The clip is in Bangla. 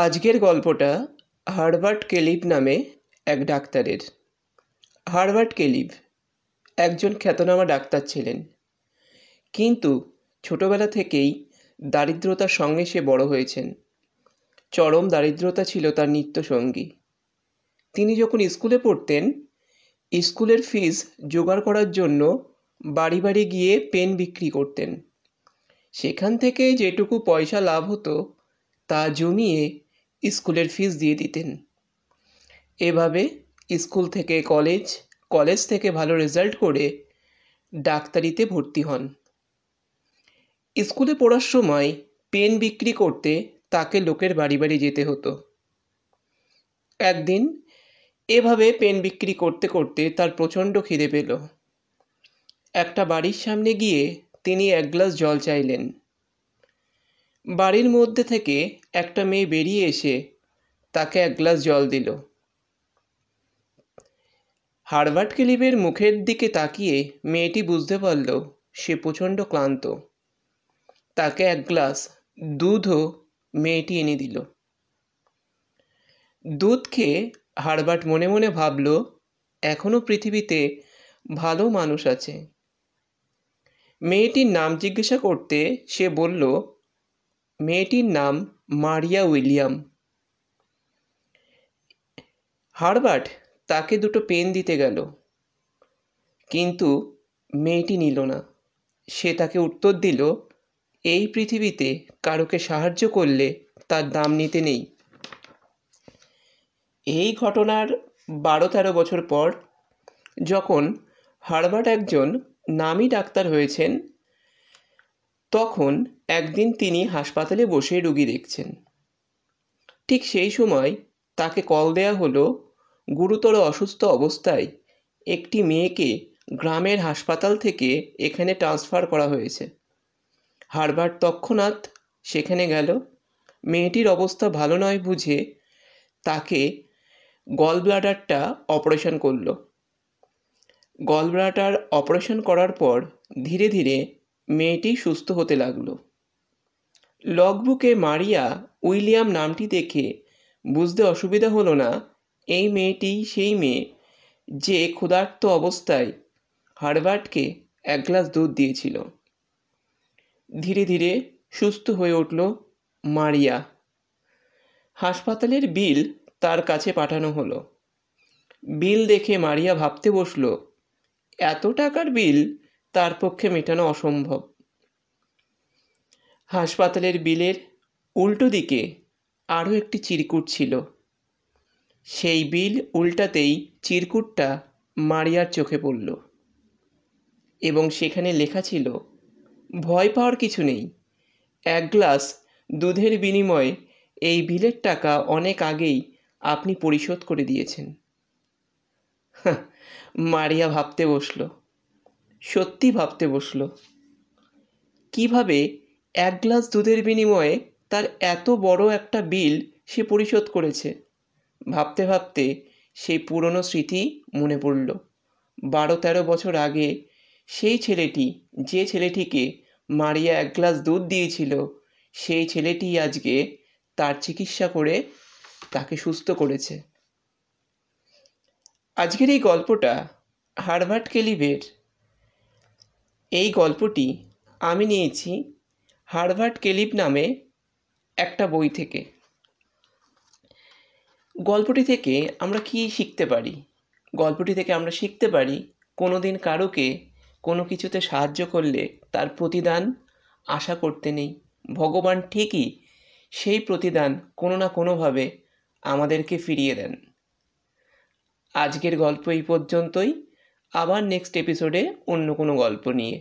আজকের গল্পটা হারবার্ট কেলিভ নামে এক ডাক্তারের। হারবার্ট কেলিভ একজন খ্যাতনামা ডাক্তার ছিলেন। কিন্তু ছোটবেলা থেকেই দারিদ্রতার সঙ্গে সে বড় হয়েছেন। চরম দারিদ্রতা ছিল তার নিত্যসঙ্গী। তিনি যখন স্কুলে পড়তেন, স্কুলের ফিস জোগাড় করার জন্য বাড়ি বাড়ি গিয়ে পেন বিক্রি করতেন। সেখান থেকে যেটুকু পয়সা লাভ হতো তা জমিয়ে স্কুলের ফিস দিয়ে দিতেন। এভাবে স্কুল থেকে কলেজ কলেজ থেকে ভালো রেজাল্ট করে ডাক্তারিতে ভর্তি হন। স্কুলে পড়ার সময় পেন বিক্রি করতে তাকে লোকের বাড়ি বাড়ি যেতে হতো। একদিন এভাবে পেন বিক্রি করতে করতে তার প্রচণ্ড খিদে পেল। একটা বাড়ির সামনে গিয়ে তিনি এক গ্লাস জল চাইলেন। বাড়ির মধ্যে থেকে একটা মেয়ে বেরিয়ে এসে তাকে এক গ্লাস জল দিল। হারবার্ট কেলিবের মুখের দিকে তাকিয়ে মেয়েটি বুঝতে পারল, সে প্রচণ্ড ক্লান্ত। তাকে এক গ্লাস দুধও মেয়েটি এনে দিল। দুধ খেয়ে হারবার্ট মনে মনে ভাবল এখনও পৃথিবীতে ভালো মানুষ আছে। মেয়েটির নাম জিজ্ঞাসা করতে সে বলল মেয়েটির নাম মারিয়া উইলিয়াম। হারবার্ট তাকে দুটো পেন দিতে গেল, কিন্তু মেয়েটি নিল না। সে তাকে উত্তর দিল, এই পৃথিবীতে কারোকে সাহায্য করলে তার দাম নিতে নেই। এই ঘটনার বারো তেরো বছর পর, যখন হারবার্ট একজন নামি ডাক্তার হয়েছেন তখন একদিন তিনি হাসপাতালে বসে রুগী দেখছেন। ঠিক সেই সময় তাকে কল দেয়া হলো, গুরুতর অসুস্থ অবস্থায় একটি মেয়েকে গ্রামের হাসপাতাল থেকে এখানে ট্রান্সফার করা হয়েছে। হারবার্ট তৎক্ষণাৎ সেখানে গেল। মেয়েটির অবস্থা ভালো নয় বুঝে তাকে গল ব্লাডারটা অপারেশন করল। গল ব্লাডার অপারেশন করার পর ধীরে ধীরে মেয়েটি সুস্থ হতে লাগল। লগবুকে মারিয়া উইলিয়াম নামটি দেখে বুঝতে অসুবিধা হলো না, এই মেয়েটি সেই মেয়ে যে ক্ষুধার্ত অবস্থায় হারবার্টকে এক গ্লাস দুধ দিয়েছিল। ধীরে ধীরে সুস্থ হয়ে উঠল মারিয়া। হাসপাতালের বিল তার কাছে পাঠানো হলো। বিল দেখে মারিয়া ভাবতে বসল, এত টাকার বিল? তার পক্ষে মেটানো অসম্ভব। হাসপাতালের বিলের উল্টো দিকে আরও একটি চিরকুট ছিল। সেই বিল উল্টাতেই চিরকুটটা মারিয়ার চোখে পড়ল এবং সেখানে লেখা ছিল, ভয় পাওয়ার কিছু নেই। এক গ্লাস দুধের বিনিময়ে এই বিলের টাকা অনেক আগেই আপনি পরিশোধ করে দিয়েছেন। মারিয়া ভাবতে বসল। সত্যি ভাবতে বসল। কীভাবে এক গ্লাস দুধের বিনিময়ে তার এত বড় একটা বিল সে পরিশোধ করেছে? ভাবতে ভাবতে সেই পুরনো স্মৃতি মনে পড়ল। বারো তেরো বছর আগে সেই ছেলেটি, যে ছেলেটিকে মারিয়া এক গ্লাস দুধ দিয়েছিল, সেই ছেলেটি আজকে তার চিকিৎসা করে তাকে সুস্থ করেছে। আজকের এই গল্পটা হারভার্ট কেলিভের এই গল্পটি আমি নিয়েছি হারভার্ট কেলিপ নামে একটা বই থেকে। গল্পটি থেকে আমরা কি শিখতে পারি? গল্পটি থেকে আমরা শিখতে পারি কোনো দিন কারোকে কোনো কিছুতে সাহায্য করলে তার প্রতিদান আশা করতে নেই। ভগবান ঠিকই সেই প্রতিদান কোনো না কোনোভাবে আমাদেরকে ফিরিয়ে দেন। আজকের গল্প এই পর্যন্তই। আবার নেক্সট এপিসোডে অন্য কোনো গল্প নিয়ে।